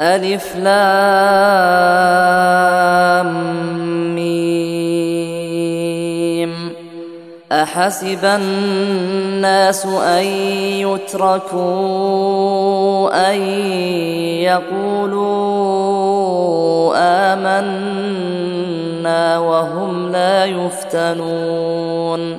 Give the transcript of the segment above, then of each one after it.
ألف لام ميم. أحسب الناس أن يتركوا أن يقولوا آمنا وهم لا يفتنون.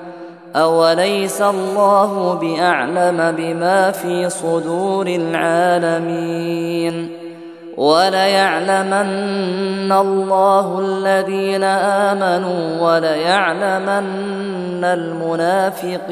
أوليس الله بأعلم بما في صدور العالمين وليعلمن الله الذين آمنوا وليعلمن المنافقين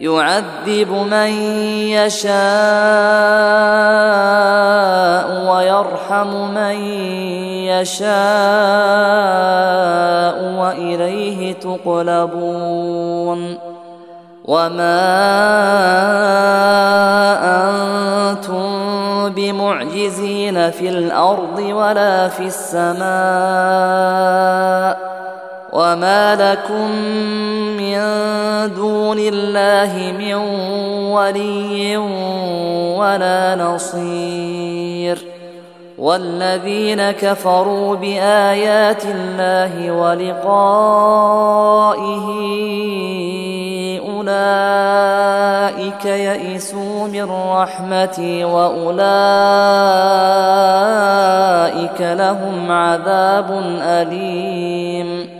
يعذب من يشاء ويرحم من يشاء وإليه تقلبون وما أنتم بمعجزين في الأرض ولا في السماء وما لكم دون الله من ولي ولا نصير. والذين كفروا بآيات الله ولقائه أولئك يئسوا من رحمتي وأولئك لهم عذاب أليم.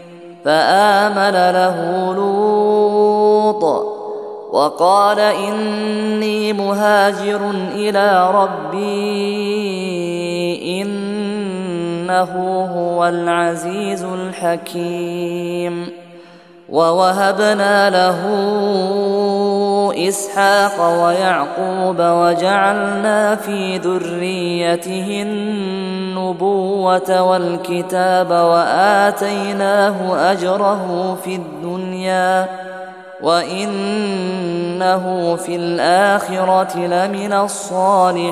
فآمن له لوط وقال إني مهاجر إلى ربي إنه هو العزيز الحكيم ووهبنا له إسحاق ويعقوب وجعلنا في ذريته النبوة والكتاب وآتيناه أجره في الدنيا وإنه في الآخرة لمن الصالحين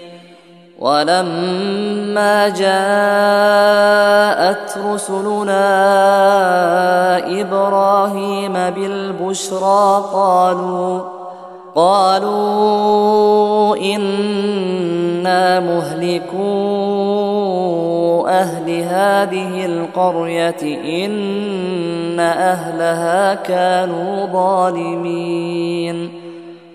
ولما جاءت رسلنا إبراهيم بالبشرى قالوا قالوا إنا مهلكو أهل هذه القرية إن أهلها كانوا ظالمين.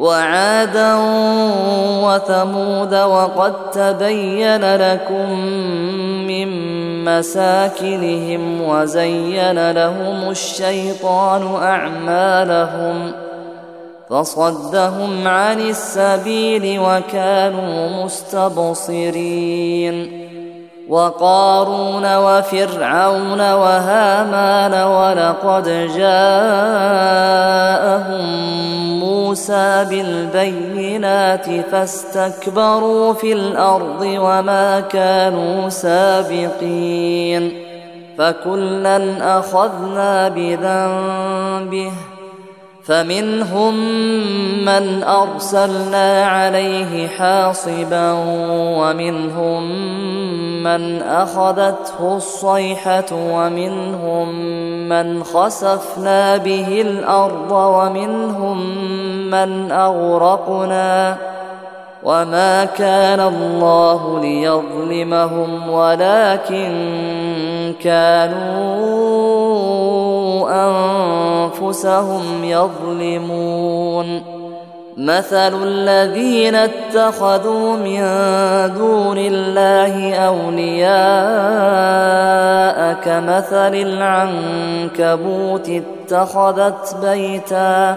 وعادا وثمود وقد تبين لكم من مساكنهم وزين لهم الشيطان أعمالهم فصدهم عن السبيل وكانوا مستبصرين وقارون وفرعون وهامان ولقد جاءهم موسى بالبينات فاستكبروا في الأرض وما كانوا سابقين فكلا أخذنا بذنبه فمنهم من أرسلنا عليه حاصبا ومنهم من أخذته الصيحة ومنهم من خسفنا به الأرض ومنهم من أغرقنا وما كان الله ليظلمهم ولكن كانوا أنفسهم يظلمون. مثل الذين اتخذوا من دون الله أولياء كمثل العنكبوت اتخذت بيتا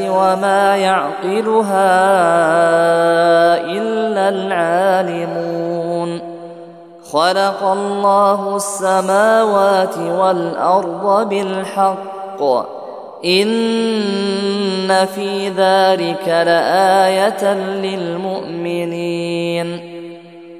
وما يعقلها إلا العالمون. خلق الله السماوات والأرض بالحق. إن في ذلك لآية للمؤمنين.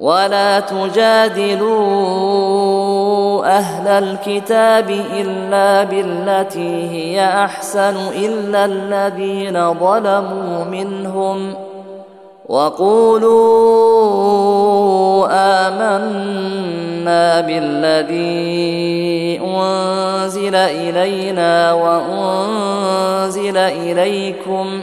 ولا تجادلوا أهل الكتاب إلا بالتي هي أحسن إلا الذين ظلموا منهم وقولوا آمنا بالذي أنزل إلينا وأنزل إليكم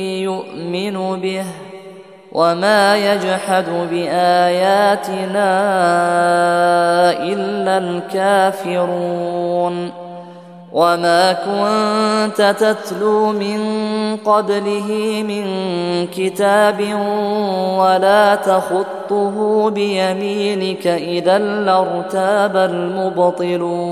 يؤمن به وما يجحد بآياتنا إلا الكافرون وما كنت تتلو من قبله من كتاب ولا تخطه بيمينك إذا لارتاب المبطلون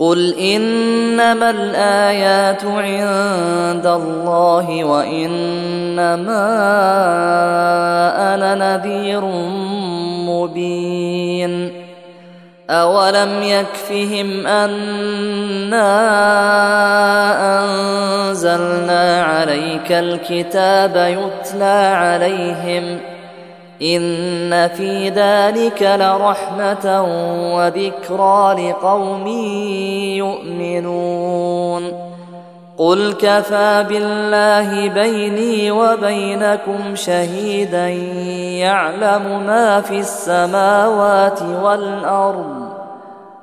قل انما الايات عند الله وانما أنا نذير مبين اولم يكفهم انا انزلنا عليك الكتاب يتلى عليهم إن في ذلك لرحمة وذكرى لقوم يؤمنون. قل كفى بالله بيني وبينكم شهيدا يعلم ما في السماوات والأرض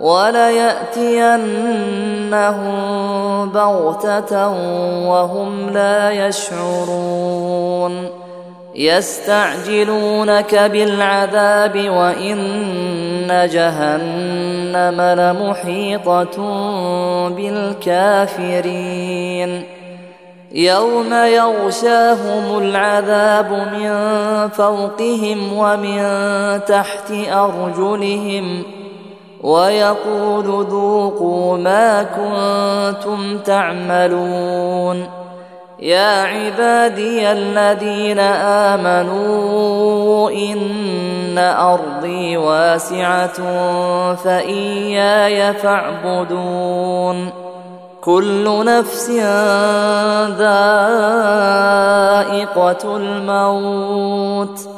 وليأتينهم بغتة وهم لا يشعرون. يستعجلونك بالعذاب وإن جهنم لمحيطة بالكافرين. يوم يغشاهم العذاب من فوقهم ومن تحت أرجلهم ويقول ذوقوا ما كنتم تعملون. يا عبادي الذين آمنوا إن أرضي واسعة فإياي فاعبدون. كل نفس ذائقة الموت.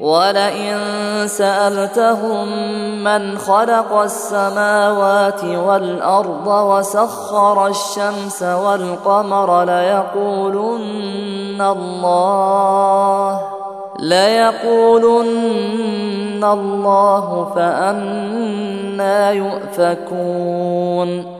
ولئن سألتهم من خلق السماوات والأرض وسخر الشمس والقمر ليقولن الله ليقولن الله فأنا يؤفكون.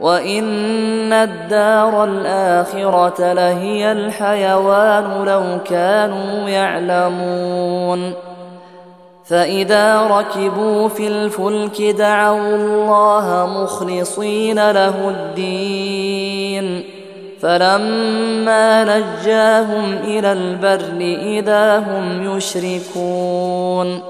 وان الدار الاخره لهي الحيوان لو كانوا يعلمون فاذا ركبوا في الفلك دعوا الله مخلصين له الدين فلما نجاهم إلى البر اذا هم يشركون